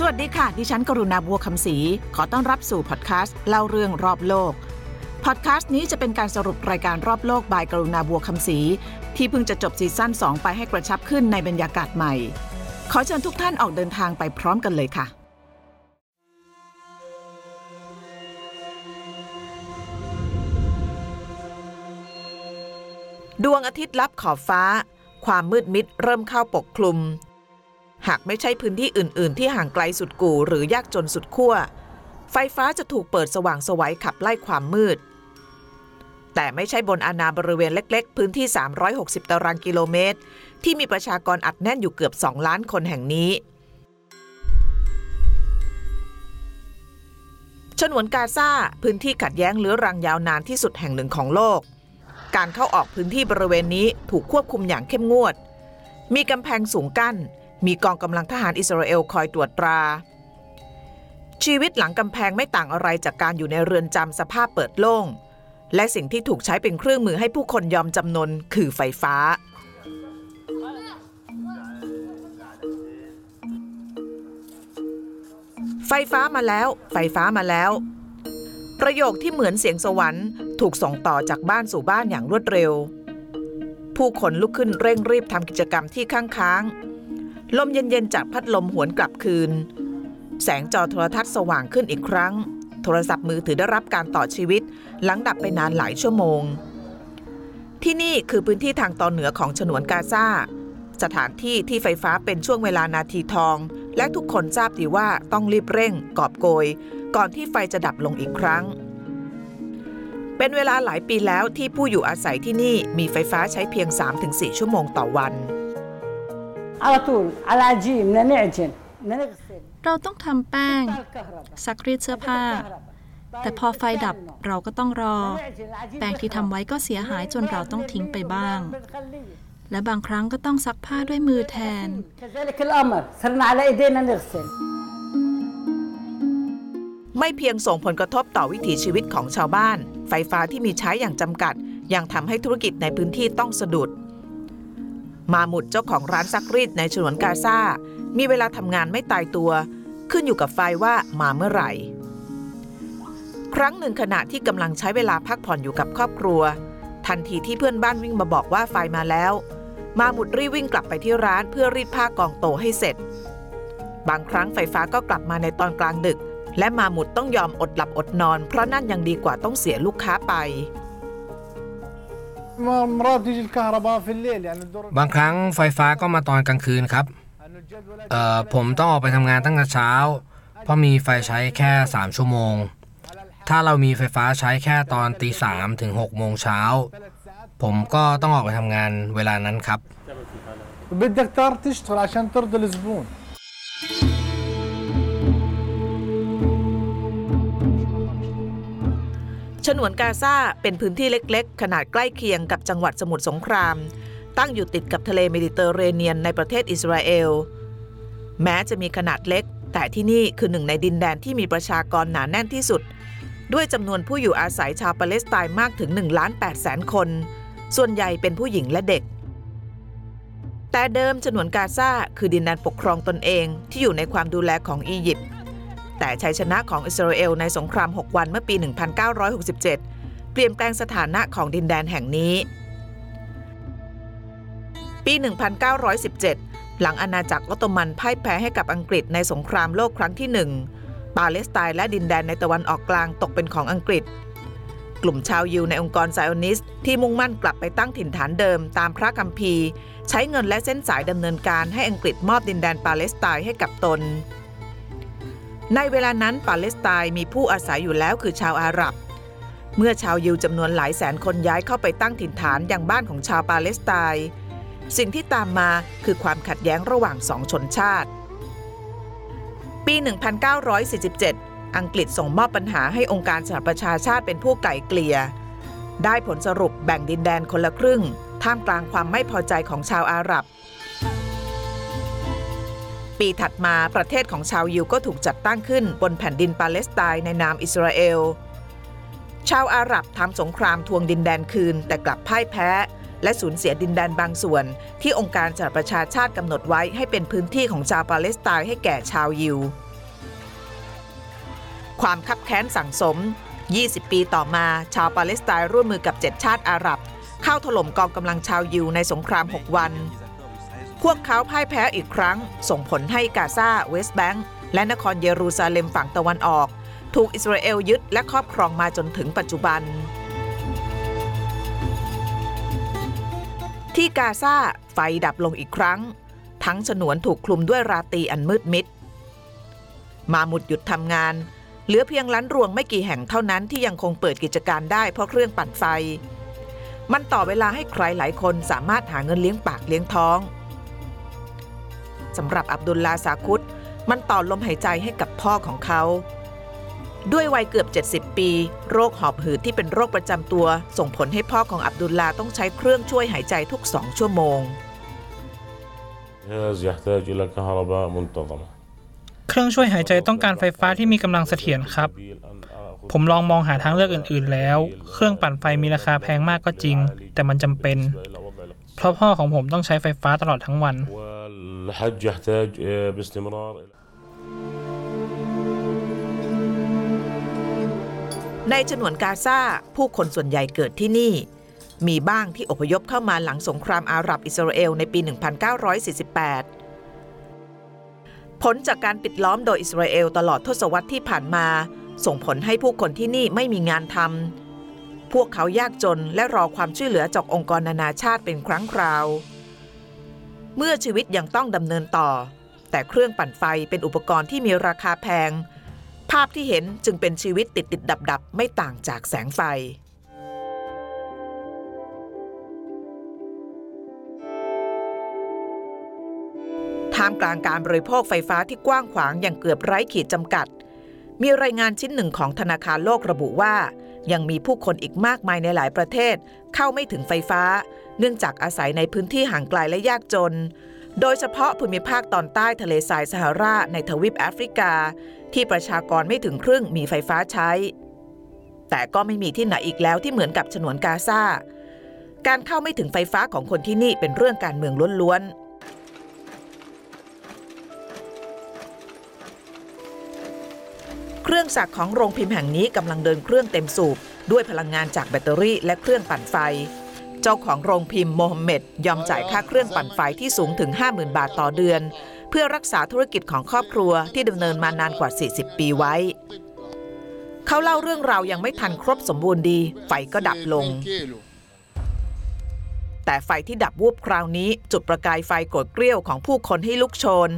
สวัสดีค่ะ ดิฉันกรุณาบัวคำศรีขอต้อนรับสู่พอดแคสต์เล่าเรื่องรอบโลก พอดแคสต์นี้จะเป็นการสรุปรายการรอบโลกบายกรุณาบัวคำศรีที่เพิ่งจะจบซีซั่น2 ไปให้กระชับขึ้นในบรรยากาศใหม่ ขอเชิญทุกท่านออกเดินทางไปพร้อมกันเลยค่ะ ดวงอาทิตย์ลับขอบฟ้า ความมืดมิดเริ่มเข้าปกคลุม หากไม่ใช่พื้นที่อื่น ๆ ที่ห่างไกลสุดกู่หรือยากจนสุดขั้ว ไฟฟ้าจะถูกเปิดสว่างสวัยขับไล่ความมืด แต่ไม่ใช่บนอาณาบริเวณเล็ก ๆ พื้นที่ 360 ตารางกิโลเมตร ที่มีประชากรอัดแน่นอยู่เกือบ 2 ล้านคนแห่งนี้ฉนวนกาซาพื้นที่ขัดแย้งเลื้อรังยาวนานที่สุดแห่งหนึ่งของโลก การเข้าออกพื้นที่บริเวณนี้ถูกควบคุมอย่างเข้มงวด มีกำแพงสูงกั้น มีกองกำลังทหารอิสราเอลคอยตรวจตรา ชีวิตหลังกำแพงไม่ต่างอะไรจากการอยู่ในเรือนจำสภาพเปิดโล่ง และสิ่งที่ถูกใช้เป็นเครื่องมือให้ผู้คนยอมจำนนคือไฟฟ้า ไฟฟ้ามาแล้ว ไฟฟ้ามาแล้ว ประโยคที่เหมือนเสียงสวรรค์ถูกส่งต่อจากบ้านสู่บ้านอย่างรวดเร็ว ผู้คนลุกขึ้นเร่งรีบทำกิจกรรมที่ข้างค้าง ลมเย็นๆจากพัดลมหวนกลับคืน แสงจอโทรทัศน์สว่างขึ้นอีกครั้ง โทรศัพท์มือถือได้รับการต่อชีวิต หลังดับไปนานหลายชั่วโมง ที่นี่คือพื้นที่ทางตอนเหนือของฉนวนกาซาสถานที่ที่ไฟฟ้าเป็นช่วงเวลานาทีทอง และทุกคนทราบดีว่าต้องรีบเร่ง กอบโกย ก่อนที่ไฟจะดับลงอีกครั้ง เป็นเวลาหลายปีแล้วที่ผู้อยู่อาศัยที่นี่มีไฟฟ้าใช้เพียง 3-4 ชั่วโมงต่อวัน على طول على عجين بدنا نعجن بدنا نغسل เราต้องทำแป้ง الكهرباء ซักรีดเสื้อผ้า แต่พอไฟดับเราก็ต้องรอ แป้งที่ทำไว้ก็เสียหายจนเราต้องทิ้งไปบ้าง และบางครั้งก็ต้องซักผ้าด้วยมือแทน كذلك الامر صرنا على ايدينا نغسل ไม่เพียงส่งผลกระทบต่อวิถีชีวิตของชาวบ้าน ไฟฟ้าที่มีใช้อย่างจำกัด ยังทำให้ธุรกิจในพื้นที่ต้องสะดุด มาหมุดเจ้าของร้านซักรีดในฉนวนกาซา มีเวลาทำงานไม่ตายตัว ขึ้นอยู่กับไฟว่ามาเมื่อไหร่ ครั้งหนึ่งขณะที่กำลังใช้เวลาพักผ่อนอยู่กับครอบครัว ทันทีที่เพื่อนบ้านวิ่งมาบอกว่าไฟมาแล้ว มาหมุดรีวิ่งกลับไปที่ร้านเพื่อรีดผ้ากองโตให้เสร็จ บางครั้งไฟฟ้าก็กลับมาในตอนกลางดึก และมาหมุดต้องยอมอดหลับอดนอน เพราะนั่นยังดีกว่าต้องเสียลูกค้าไป مرات تيجي الكهرباء في الليل يعني الدور บางครั้งไฟฟ้าก็มาตอนกลางคืนครับ انه الجدول เอ่อผมต้องออกไปทำงานตั้งแต่เช้า เพราะมีไฟใช้แค่ 3 ชั่วโมง ถ้าเรามีไฟฟ้าใช้แค่ตอนตีสามถึง6โมงเช้า ผมก็ต้องออกไปทำงานเวลานั้นครับ بدك تار تشتغل عشان ترضي الزبون ฉนวนกาซาเป็นพื้นที่เล็กๆ ขนาดใกล้เคียงกับจังหวัดสมุทรสงคราม ตั้งอยู่ติดกับทะเลเมดิเตอร์เรเนียนในประเทศอิสราเอล แม้จะมีขนาดเล็ก แต่ที่นี่คือหนึ่งในดินแดนที่มีประชากรหนาแน่นที่สุด ด้วยจำนวนผู้อยู่อาศัยชาวปาเลสไตน์มากถึง1ล้าน8แสนคน ส่วนใหญ่เป็นผู้หญิงและเด็ก แต่เดิมฉนวนกาซาคือดินแดนปกครองตนเองที่อยู่ในความดูแลของอียิปต์ แต่ชัยชนะของอิสราเอลในสงคราม 6 วันเมื่อปี 1967 เปลี่ยนแปลงสถานะของดินแดนแห่งนี้ ปี 1917 หลังอาณาจักรออตโตมันพ่ายแพ้ให้กับอังกฤษในสงครามโลกครั้งที่ 1 ปาเลสไตน์และดินแดนในตะวันออกกลางตกเป็นของอังกฤษ กลุ่มชาวยิวในองค์กรไซออนิสต์ที่มุ่งมั่นกลับไปตั้งถิ่นฐานเดิมตามพระคัมภีร์ ใช้เงินและเส้นสายดำเนินการให้อังกฤษมอบดินแดนปาเลสไตน์ให้กับตน ในเวลานั้นปาเลสไตน์มีผู้อาศัยอยู่แล้วคือชาวอาหรับ เมื่อชาวยิวจำนวนหลายแสนคนย้ายเข้าไปตั้งถิ่นฐานยังบ้านของชาวปาเลสไตน์สิ่งที่ตามมาคือความขัดแย้งระหว่างสองชนชาติ ปี 1947 อังกฤษส่งมอบปัญหาให้องค์การสหประชาชาติเป็นผู้ไก่เกลี่ย ได้ผลสรุปแบ่งดินแดนคนละครึ่ง ท่ามกลางความไม่พอใจของชาวอาหรับ ปีถัดมาประเทศของชาวยิวก็ถูกจัดตั้งขึ้นบนแผ่นดินปาเลสไตน์ในนามอิสราเอล ชาวอาหรับทำสงครามทวงดินแดนคืนแต่กลับพ่ายแพ้ และสูญเสียดินแดนบางส่วน ที่องค์การสหประชาชาติกำหนดไว้ให้เป็นพื้นที่ของชาวปาเลสไตน์ให้แก่ชาวยิว ความคับแค้นสั่งสม 20 ปีต่อมาชาวปาเลสไตน์ร่วมมือกับ 7 ชาติอาหรับ เข้าถล่มกองกำลังชาวยิวในสงคราม 6 วัน พวกเขาพ่ายแพ้อีกครั้ง ส่งผลให้กาซาเวสต์แบงก์และนครเยรูซาเล็มฝั่งตะวันออก ถูกอิสราเอลยึดและครอบครองมาจนถึงปัจจุบัน ที่กาซาไฟดับลงอีกครั้ง ทั้งฉนวนถูกคลุมด้วยราตีอันมืดมิด มาหมุดหยุดทำงาน เหลือเพียงร้านรวงไม่กี่แห่งเท่านั้นที่ยังคงเปิดกิจการได้เพราะเครื่องปั่นไฟ มันต่อเวลาให้ใครหลายคนสามารถหาเงินเลี้ยงปากเลี้ยงท้อง สำหรับอับดุลลาสาคุต มันต่อลมหายใจให้กับพ่อของเขา ด้วยวัยเกือบ 70 ปี โรคหอบหืดที่เป็นโรคประจำตัว ส่งผลให้พ่อของอับดุลลาต้องใช้เครื่องช่วยหายใจทุกสองชั่วโมง เครื่องช่วยหายใจต้องการไฟฟ้าที่มีกำลังเสถียรครับ ผมลองมองหาทางเลือกอื่น ๆ แล้ว เครื่องปั่นไฟมีราคาแพงมากก็จริง แต่มันจำเป็น เพราะพ่อของผมต้องใช้ไฟฟ้าตลอดทั้งวัน والحج يحتاج آه، باستمرار إلى ในฉนวนกาซาผู้คนส่วนใหญ่เกิดที่นี่ มีบ้างที่อพยพเข้ามาหลังสงครามอาหรับอิสราเอลในปี 1948 ผลจากการปิดล้อมโดยอิสราเอลตลอดทศวรรษที่ผ่านมา ส่งผลให้ผู้คนที่นี่ไม่มีงานทำ พวกเขายากจนและรอความช่วยเหลือจากองค์กรนานาชาติเป็นครั้งคราว เมื่อชีวิตยังต้องดำเนินต่อ แต่เครื่องปั่นไฟเป็นอุปกรณ์ที่มีราคาแพง ภาพที่เห็นจึงเป็นชีวิตติดติดดับดับไม่ต่างจากแสงไฟ ท่ามกลางการบริโภคไฟฟ้าที่กว้างขวางอย่างเกือบไร้ขีดจำกัด มีรายงานชิ้นหนึ่งของธนาคารโลกระบุว่า ยังมีผู้คนอีกมากมายในหลายประเทศ เข้าไม่ถึงไฟฟ้า เนื่องจากอาศัยในพื้นที่ห่างไกลและยากจน โดยเฉพาะภูมิภาคตอนใต้ทะเลทรายซาฮาราในทวีปแอฟริกา ที่ประชากรไม่ถึงครึ่งมีไฟฟ้าใช้ แต่ก็ไม่มีที่ไหนอีกแล้วที่เหมือนกับฉนวนกาซาการเข้าไม่ถึงไฟฟ้าของคนที่นี่เป็นเรื่องการเมืองล้วนๆ เครื่องจักของโรงพิมพ์แห่งนี้กำลังเดินเครื่องเต็มสูบ ด้วยพลังงานจากแบตเตอรี่และเครื่องปั่นไฟ เจ้าของโรงพิมพ์โมฮัมเหม็ดยอมจ่ายค่าเครื่องปั่นไฟที่สูงถึง 50,000 บาทต่อเดือน เพื่อรักษาธุรกิจของครอบครัวที่ดำเนินมานานกว่า 40 ปีไว้ เขาเล่าเรื่องราวยังไม่ทันครบสมบูรณ์ดี ไฟก็ดับลงแต่ไฟที่ดับวูบคราวนี้ จุดประกายไฟโกรธเกรี้ยวของผู้คนให้ลุกโชน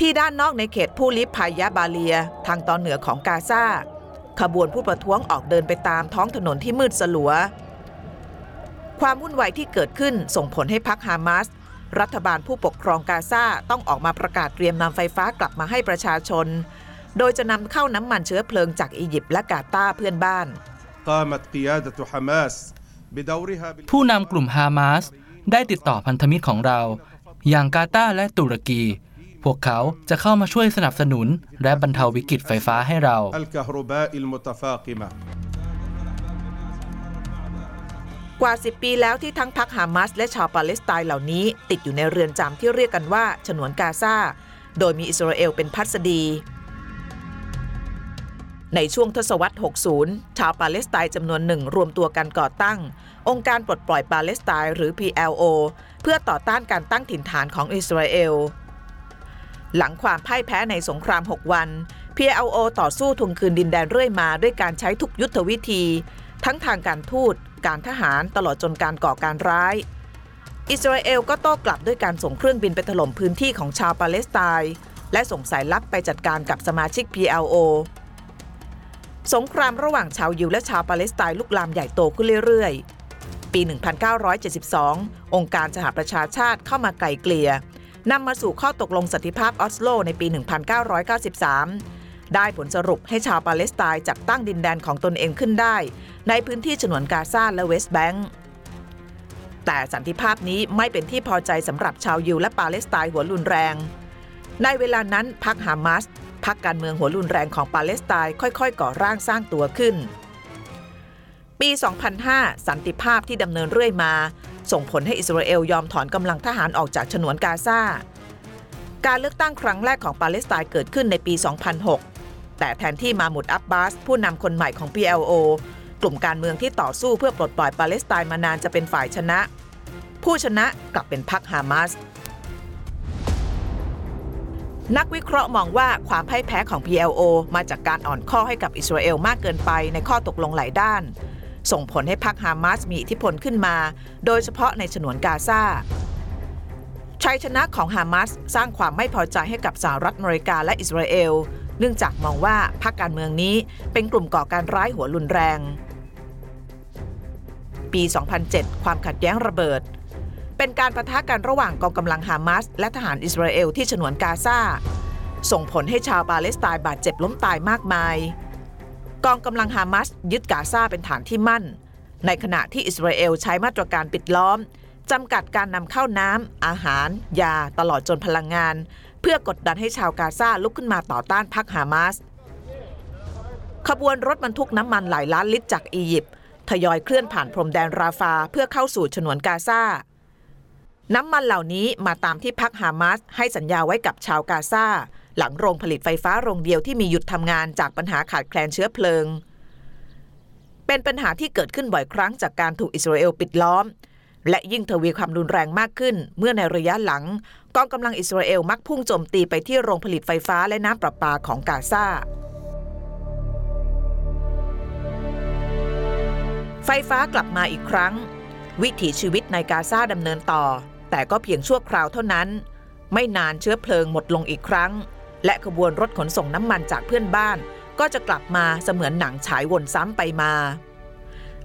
ที่ด้านนอกในเขตผู้ลี้ภัยยะบาเลีย ทางตอนเหนือของกาซาขบวนผู้ประท้วงออกเดินไปตามท้องถนนที่มืดสลัว ความวุ่นวายที่เกิดขึ้นส่งผลให้พักฮามาส รัฐบาลผู้ปกครองกาซาต้องออกมาประกาศเตรียมนำไฟฟ้ากลับมาให้ประชาชน โดยจะนำเข้าน้ำมันเชื้อเพลิงจากอียิปต์และกาตาเพื่อนบ้าน ผู้นำกลุ่มฮามาสได้ติดต่อพันธมิตรของเรา อย่างกาตาและตุรกี พวกเขาจะเข้ามาช่วยสนับสนุน และบรรเทาวิกฤตไฟฟ้าให้เรากว่า 10 ปีแล้วที่ทั้งพักฮามาสและชาวปาเลสไตน์เหล่านี้ ติดอยู่ในเรือนจำที่เรียกกันว่าฉนวนกาซา โดยมีอิสราเอลเป็นพัสดี ในช่วงทศวรรษ 60 ชาวปาเลสไตน์จำนวนหนึ่งรวมตัวกันก่อตั้ง องค์การปลดปล่อยปาเลสไตน์หรือ PLO เพื่อต่อต้านการตั้งถิ่นฐานของอิสราเอล หลังความพ่ายแพ้ในสงคราม 6 วัน PLO ต่อสู้ทวงคืนดินแดนเรื่อยมาด้วยการใช้ทุกยุทธวิธี ทั้งทางการทูต การทหารตลอดจนการก่อการร้าย อิสราเอลก็โต้กลับด้วยการส่งเครื่องบินไปถล่มพื้นที่ของชาวปาเลสไตน์และส่งสายลับไปจัดการกับสมาชิก PLO สงครามระหว่างชาวยิวและชาวปาเลสไตน์ลุกลามใหญ่โตขึ้นเรื่อยๆ ปี 1972 องค์การสหประชาชาติเข้ามาไกล่เกลี่ย นำมาสู่ข้อตกลงสันติภาพออสโลในปี 1993 ได้ผลสรุปให้ชาวปาเลสไตน์จัดตั้งดินแดนของตนเองขึ้นได้ ในพื้นที่ฉนวนกาซาและเวสต์แบงก์แต่สันติภาพนี้ไม่เป็นที่พอใจสำหรับชาวยิวและปาเลสไตน์หัวรุนแรง ในเวลานั้นพรรคฮามาสพรรคการเมืองหัวรุนแรงของปาเลสไตน์ค่อยๆ ก่อร่างสร้างตัวขึ้น ปี 2005 สันติภาพที่ดำเนินเรื่อยมา ส่งผลให้อิสราเอลยอมถอนกำลังทหารออกจากฉนวนกาซาการเลือกตั้งครั้งแรกของปาเลสไตน์เกิดขึ้นในปี 2006 แต่แทนที่มาหมุดอับบาส ผู้นำคนใหม่ของ PLO กลุ่มการเมืองที่ต่อสู้เพื่อปลดปล่อยปาเลสไตน์มานานจะเป็นฝ่ายชนะ ผู้ชนะกลับเป็นพรรคฮามาสนักวิเคราะห์มองว่าความพ่ายแพ้ของ PLO มาจากการอ่อนข้อให้กับอิสราเอลมากเกินไปในข้อตกลงหลายด้าน ส่งผลให้พรรคฮามาสมีอิทธิพลขึ้นมา โดยเฉพาะในฉนวนกาซาชัยชนะของฮามาสสร้างความไม่พอใจให้กับสหรัฐอเมริกาและอิสราเอล เนื่องจากมองว่าพรรคการเมืองนี้เป็นกลุ่มก่อการร้ายหัวรุนแรง ปี 2007 ความขัดแย้งระเบิด เป็นการประทะกันระหว่างกองกำลังฮามาสและทหารอิสราเอลที่ฉนวนกาซาส่งผลให้ชาวปาเลสไตน์บาดเจ็บล้มตายมากมาย กองกำลังฮามาสยึดกาซาเป็นฐานที่มั่น ในขณะที่อิสราเอลใช้มาตรการปิดล้อมจำกัดการนำเข้าน้ำ อาหาร ยา ตลอดจนพลังงาน เพื่อกดดันให้ชาวกาซาลุกขึ้นมาต่อต้านพรรคฮามาสขบวนรถบรรทุกน้ำมันหลายล้านลิตรจากอียิปต์ทยอยเคลื่อนผ่านพรมแดนราฟาเพื่อเข้าสู่ฉนวนกาซาน้ำมันเหล่านี้มาตามที่พรรคฮามาสให้สัญญาไว้กับชาวกาซา หลังโรงผลิตไฟฟ้าโรงเดียวที่มีหยุดทำงานจากปัญหาขาดแคลนเชื้อเพลิง เป็นปัญหาที่เกิดขึ้นบ่อยครั้งจากการถูกอิสราเอลปิดล้อม และยิ่งทวีความรุนแรงมากขึ้น เมื่อในระยะหลังกองกำลังอิสราเอลมักพุ่งโจมตีไปที่โรงผลิตไฟฟ้าและน้ำประปาของกาซาไฟฟ้ากลับมาอีกครั้ง วิถีชีวิตในกาซาดำเนินต่อ แต่ก็เพียงชั่วคราวเท่านั้น ไม่นานเชื้อเพลิงหมดลงอีกครั้ง และขบวนรถขนส่งน้ำมันจากเพื่อนบ้าน ก็จะกลับมาเสมือนหนังฉายวนซ้ำไปมา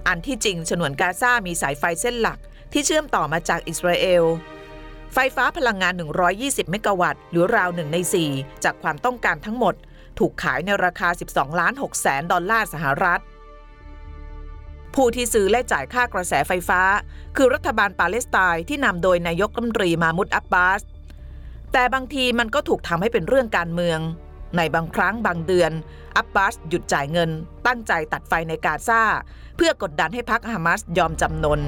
อันที่จริงฉนวนกาซามีสายไฟเส้นหลักที่เชื่อมต่อมาจากอิสราเอล ไฟฟ้าพลังงาน 120 เมกะวัตต์ หรือราวหนึ่งใน 4 จากความต้องการทั้งหมด ถูกขายในราคา 12 ล้าน6แสนดอลลาร์สหรัฐ ผู้ที่ซื้อและจ่ายค่ากระแสไฟฟ้า คือรัฐบาลปาเลสไตน์ที่นำโดยนายกรัฐมนตรีมามุดอับบาส แต่บางทีมันก็ถูกทำให้เป็นเรื่องการเมือง ในบางครั้งบางเดือน อับบาสหยุดจ่ายเงิน ตั้งใจตัดไฟในกาซาเพื่อกดดันให้พรรคฮามาสยอมจำนน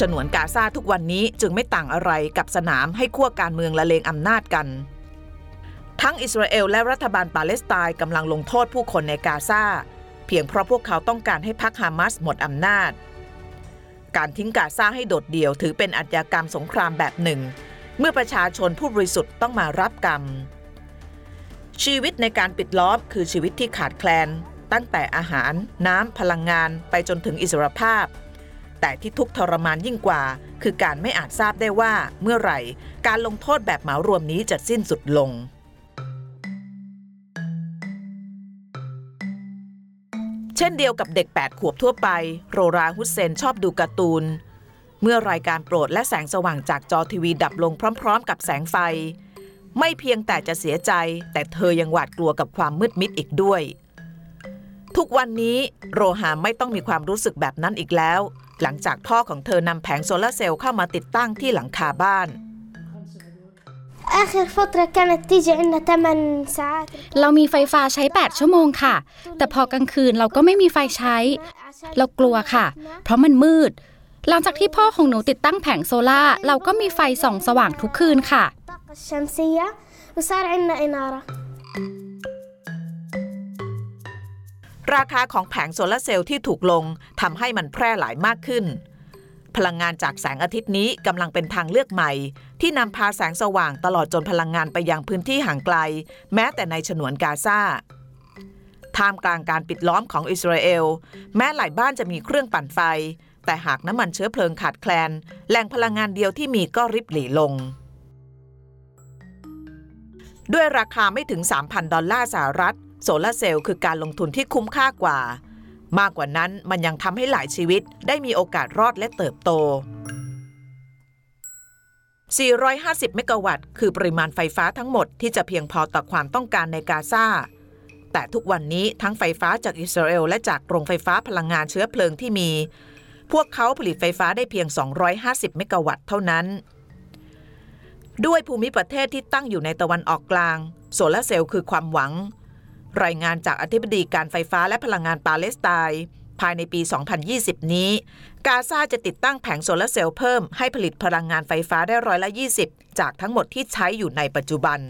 ฉนวนกาซาทุกวันนี้จึงไม่ต่างอะไรกับสนามให้ขั้วการเมืองละเลงอำนาจกัน ทั้งอิสราเอลและรัฐบาลปาเลสไตน์กำลังลงโทษผู้คนในกาซาเพียงเพราะพวกเขาต้องการให้พรรคฮามาสหมดอำนาจ การทิ้งกาซาให้โดดเดี่ยวถือเป็นอาชญากรรมสงครามแบบหนึ่ง เมื่อประชาชนผู้บริสุทธิ์ต้องมารับกรรม ชีวิตในการปิดล้อมคือชีวิตที่ขาดแคลน ตั้งแต่อาหาร น้ำพลังงานไปจนถึงอิสรภาพ แต่ที่ทุกทรมานยิ่งกว่า คือการไม่อาจทราบได้ว่าเมื่อไหร่ การลงโทษแบบเหมารวมนี้จะสิ้นสุดลง เช่นเดียวกับเด็ก 8 ขวบทั่วไป โรราฮุสเซนชอบดูการ์ตูน เมื่อรายการโปรดและแสงสว่างจากจอทีวีดับลงพร้อม ๆ กับแสงไฟ ไม่เพียงแต่จะเสียใจ แต่เธอยังหวาดกลัวกับความมืดมิดอีกด้วย ทุกวันนี้โรฮาไม่ต้องมีความรู้สึกแบบนั้นอีกแล้ว หลังจากพ่อของเธอนำแผงโซลาร์เซลล์เข้ามาติดตั้งที่หลังคาบ้าน آخر فترة كانت تيجي عنا 8 ساعات เรามีไฟฟ้าใช้ 8 ชั่วโมงค่ะ แต่พอกลางคืนเราก็ไม่มีไฟใช้ เรากลัวค่ะ เพราะมันมืด หลังจากที่พ่อของหนูติดตั้งแผงโซล่าร์เราก็มีไฟส่องสว่างทุกคืนค่ะ الطاقة الشمسية وصار عنا إنارة ราคาของแผงโซลาร์เซลล์ที่ถูกลงทำให้มันแพร่หลายมากขึ้น พลังงานจากแสงอาทิตย์นี้กำลังเป็นทางเลือกใหม่ ที่นำพาแสงสว่างตลอดจนพลังงานไปยังพื้นที่ห่างไกล แม้แต่ในฉนวนกาซาท่ามกลางการปิดล้อมของอิสราเอล แม้หลายบ้านจะมีเครื่องปั่นไฟ แต่หากน้ำมันเชื้อเพลิงขาดแคลน แหล่งพลังงานเดียวที่มีก็ริบหรี่ลง ด้วยราคาไม่ถึง 3,000 ดอลลาร์สหรัฐ โซลาร์เซลล์คือการลงทุนที่คุ้มค่ากว่า มากกว่านั้นมันยังทำให้หลายชีวิตได้มีโอกาสรอดและเติบโต 450 เมกะวัตต์คือปริมาณไฟฟ้าทั้งหมดที่จะเพียงพอต่อความต้องการในกาซาแต่ทุกวันนี้ทั้งไฟฟ้าจากอิสราเอลและจากโรงไฟฟ้าพลังงานเชื้อเพลิงที่มี พวกเขาผลิตไฟฟ้าได้เพียง 250 เมกะวัตต์เท่านั้น ด้วยภูมิประเทศที่ตั้งอยู่ในตะวันออกกลาง โซลาเซลล์คือความหวัง รายงานจากอธิบดีการไฟฟ้าและพลังงานปาเลสไตน์ ภายในปี 2020 นี้ กาซาจะติดตั้งแผงโซลาร์เซลล์เพิ่มให้ผลิตพลังงานไฟฟ้าได้ร้อยละ 20 จากทั้งหมดที่ใช้อยู่ในปัจจุบัน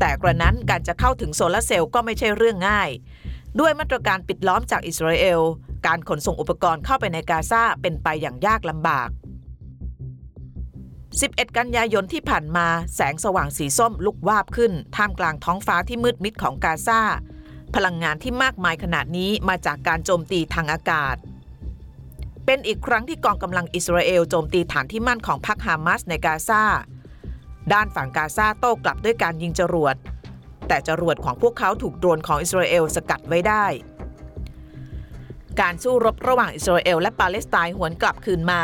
แต่กระนั้นการจะเข้าถึงโซลาร์เซลล์ก็ไม่ใช่เรื่องง่าย ด้วยมาตรการปิดล้อมจากอิสราเอล การขนส่งอุปกรณ์เข้าไปในกาซาเป็นไปอย่างยากลำบาก 11 กันยายนที่ผ่านมาแสงสว่างสีส้มลุกวาบขึ้น ท่ามกลางท้องฟ้าที่มืดมิดของกาซา พลังงานที่มากมายขนาดนี้มาจากการโจมตีทางอากาศ เป็นอีกครั้งที่กองกำลังอิสราเอลโจมตีฐานที่มั่นของพรรคฮามาสในกาซา ด้านฝั่งกาซาโต้กลับด้วยการยิงจรวด แต่จรวดของพวกเขาถูกโดรนของอิสราเอลสกัดไว้ได้ การสู้รบระหว่างอิสราเอลและปาเลสไตน์หวนกลับคืนมา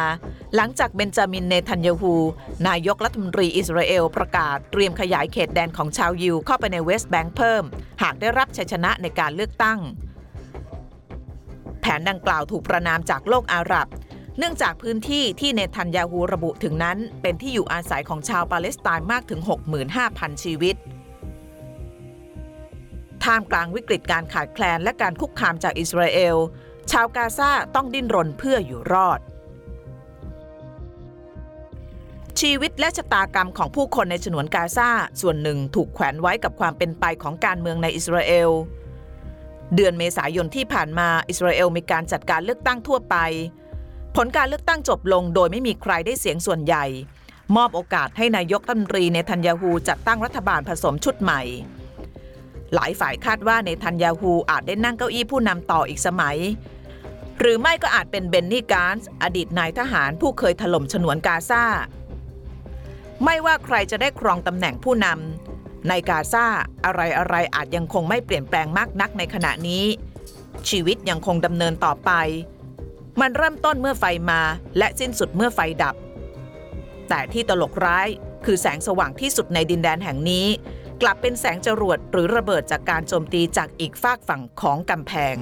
หลังจากเบนจามินเนทันยาฮูนายกรัฐมนตรีอิสราเอลประกาศเตรียมขยายเขตแดนของชาวยิวเข้าไปในเวสต์แบงค์เพิ่ม หากได้รับชัยชนะในการเลือกตั้ง แผนดังกล่าวถูกประณามจากโลกอาหรับ เนื่องจากพื้นที่ที่เนทันยาฮูระบุถึงนั้น เป็นที่อยู่อาศัยของชาวปาเลสไตน์มากถึง 65,000 ชีวิตท่ามกลางวิกฤตการขาดแคลนและการคุกคามจากอิสราเอล ชาวกาซาต้องดิ้นรนเพื่ออยู่รอด ชีวิตและชะตากรรมของผู้คนในฉนวนกาซาส่วนหนึ่งถูกแขวนไว้กับความเป็นไปของการเมืองในอิสราเอล เดือนเมษายนที่ผ่านมาอิสราเอลมีการจัดการเลือกตั้งทั่วไป ผลการเลือกตั้งจบลงโดยไม่มีใครได้เสียงส่วนใหญ่ มอบโอกาสให้นายกรัฐมนตรีเนทันยาฮูจัดตั้งรัฐบาลผสมชุดใหม่หลายฝ่ายคาดว่าเนทันยาฮูอาจได้นั่งเก้าอี้ผู้นำต่ออีกสมัย หรือไม่ก็อาจเป็นเบนนี่การ์สอดีตนายทหารผู้เคยถล่มฉนวนกาซาไม่ว่าใครจะได้ครองตำแหน่งผู้นำในกาซาอะไรอะไรๆอาจยังคงไม่เปลี่ยนแปลงมากนักในขณะนี้ ชีวิตยังคงดำเนินต่อไป มันเริ่มต้นเมื่อไฟมาและสิ้นสุดเมื่อไฟดับ แต่ที่ตลกร้ายคือแสงสว่างที่สุดในดินแดนแห่งนี้ กลับเป็นแสงจรวดหรือระเบิดจากการโจมตีจากอีกฝากฝั่งของกำแพง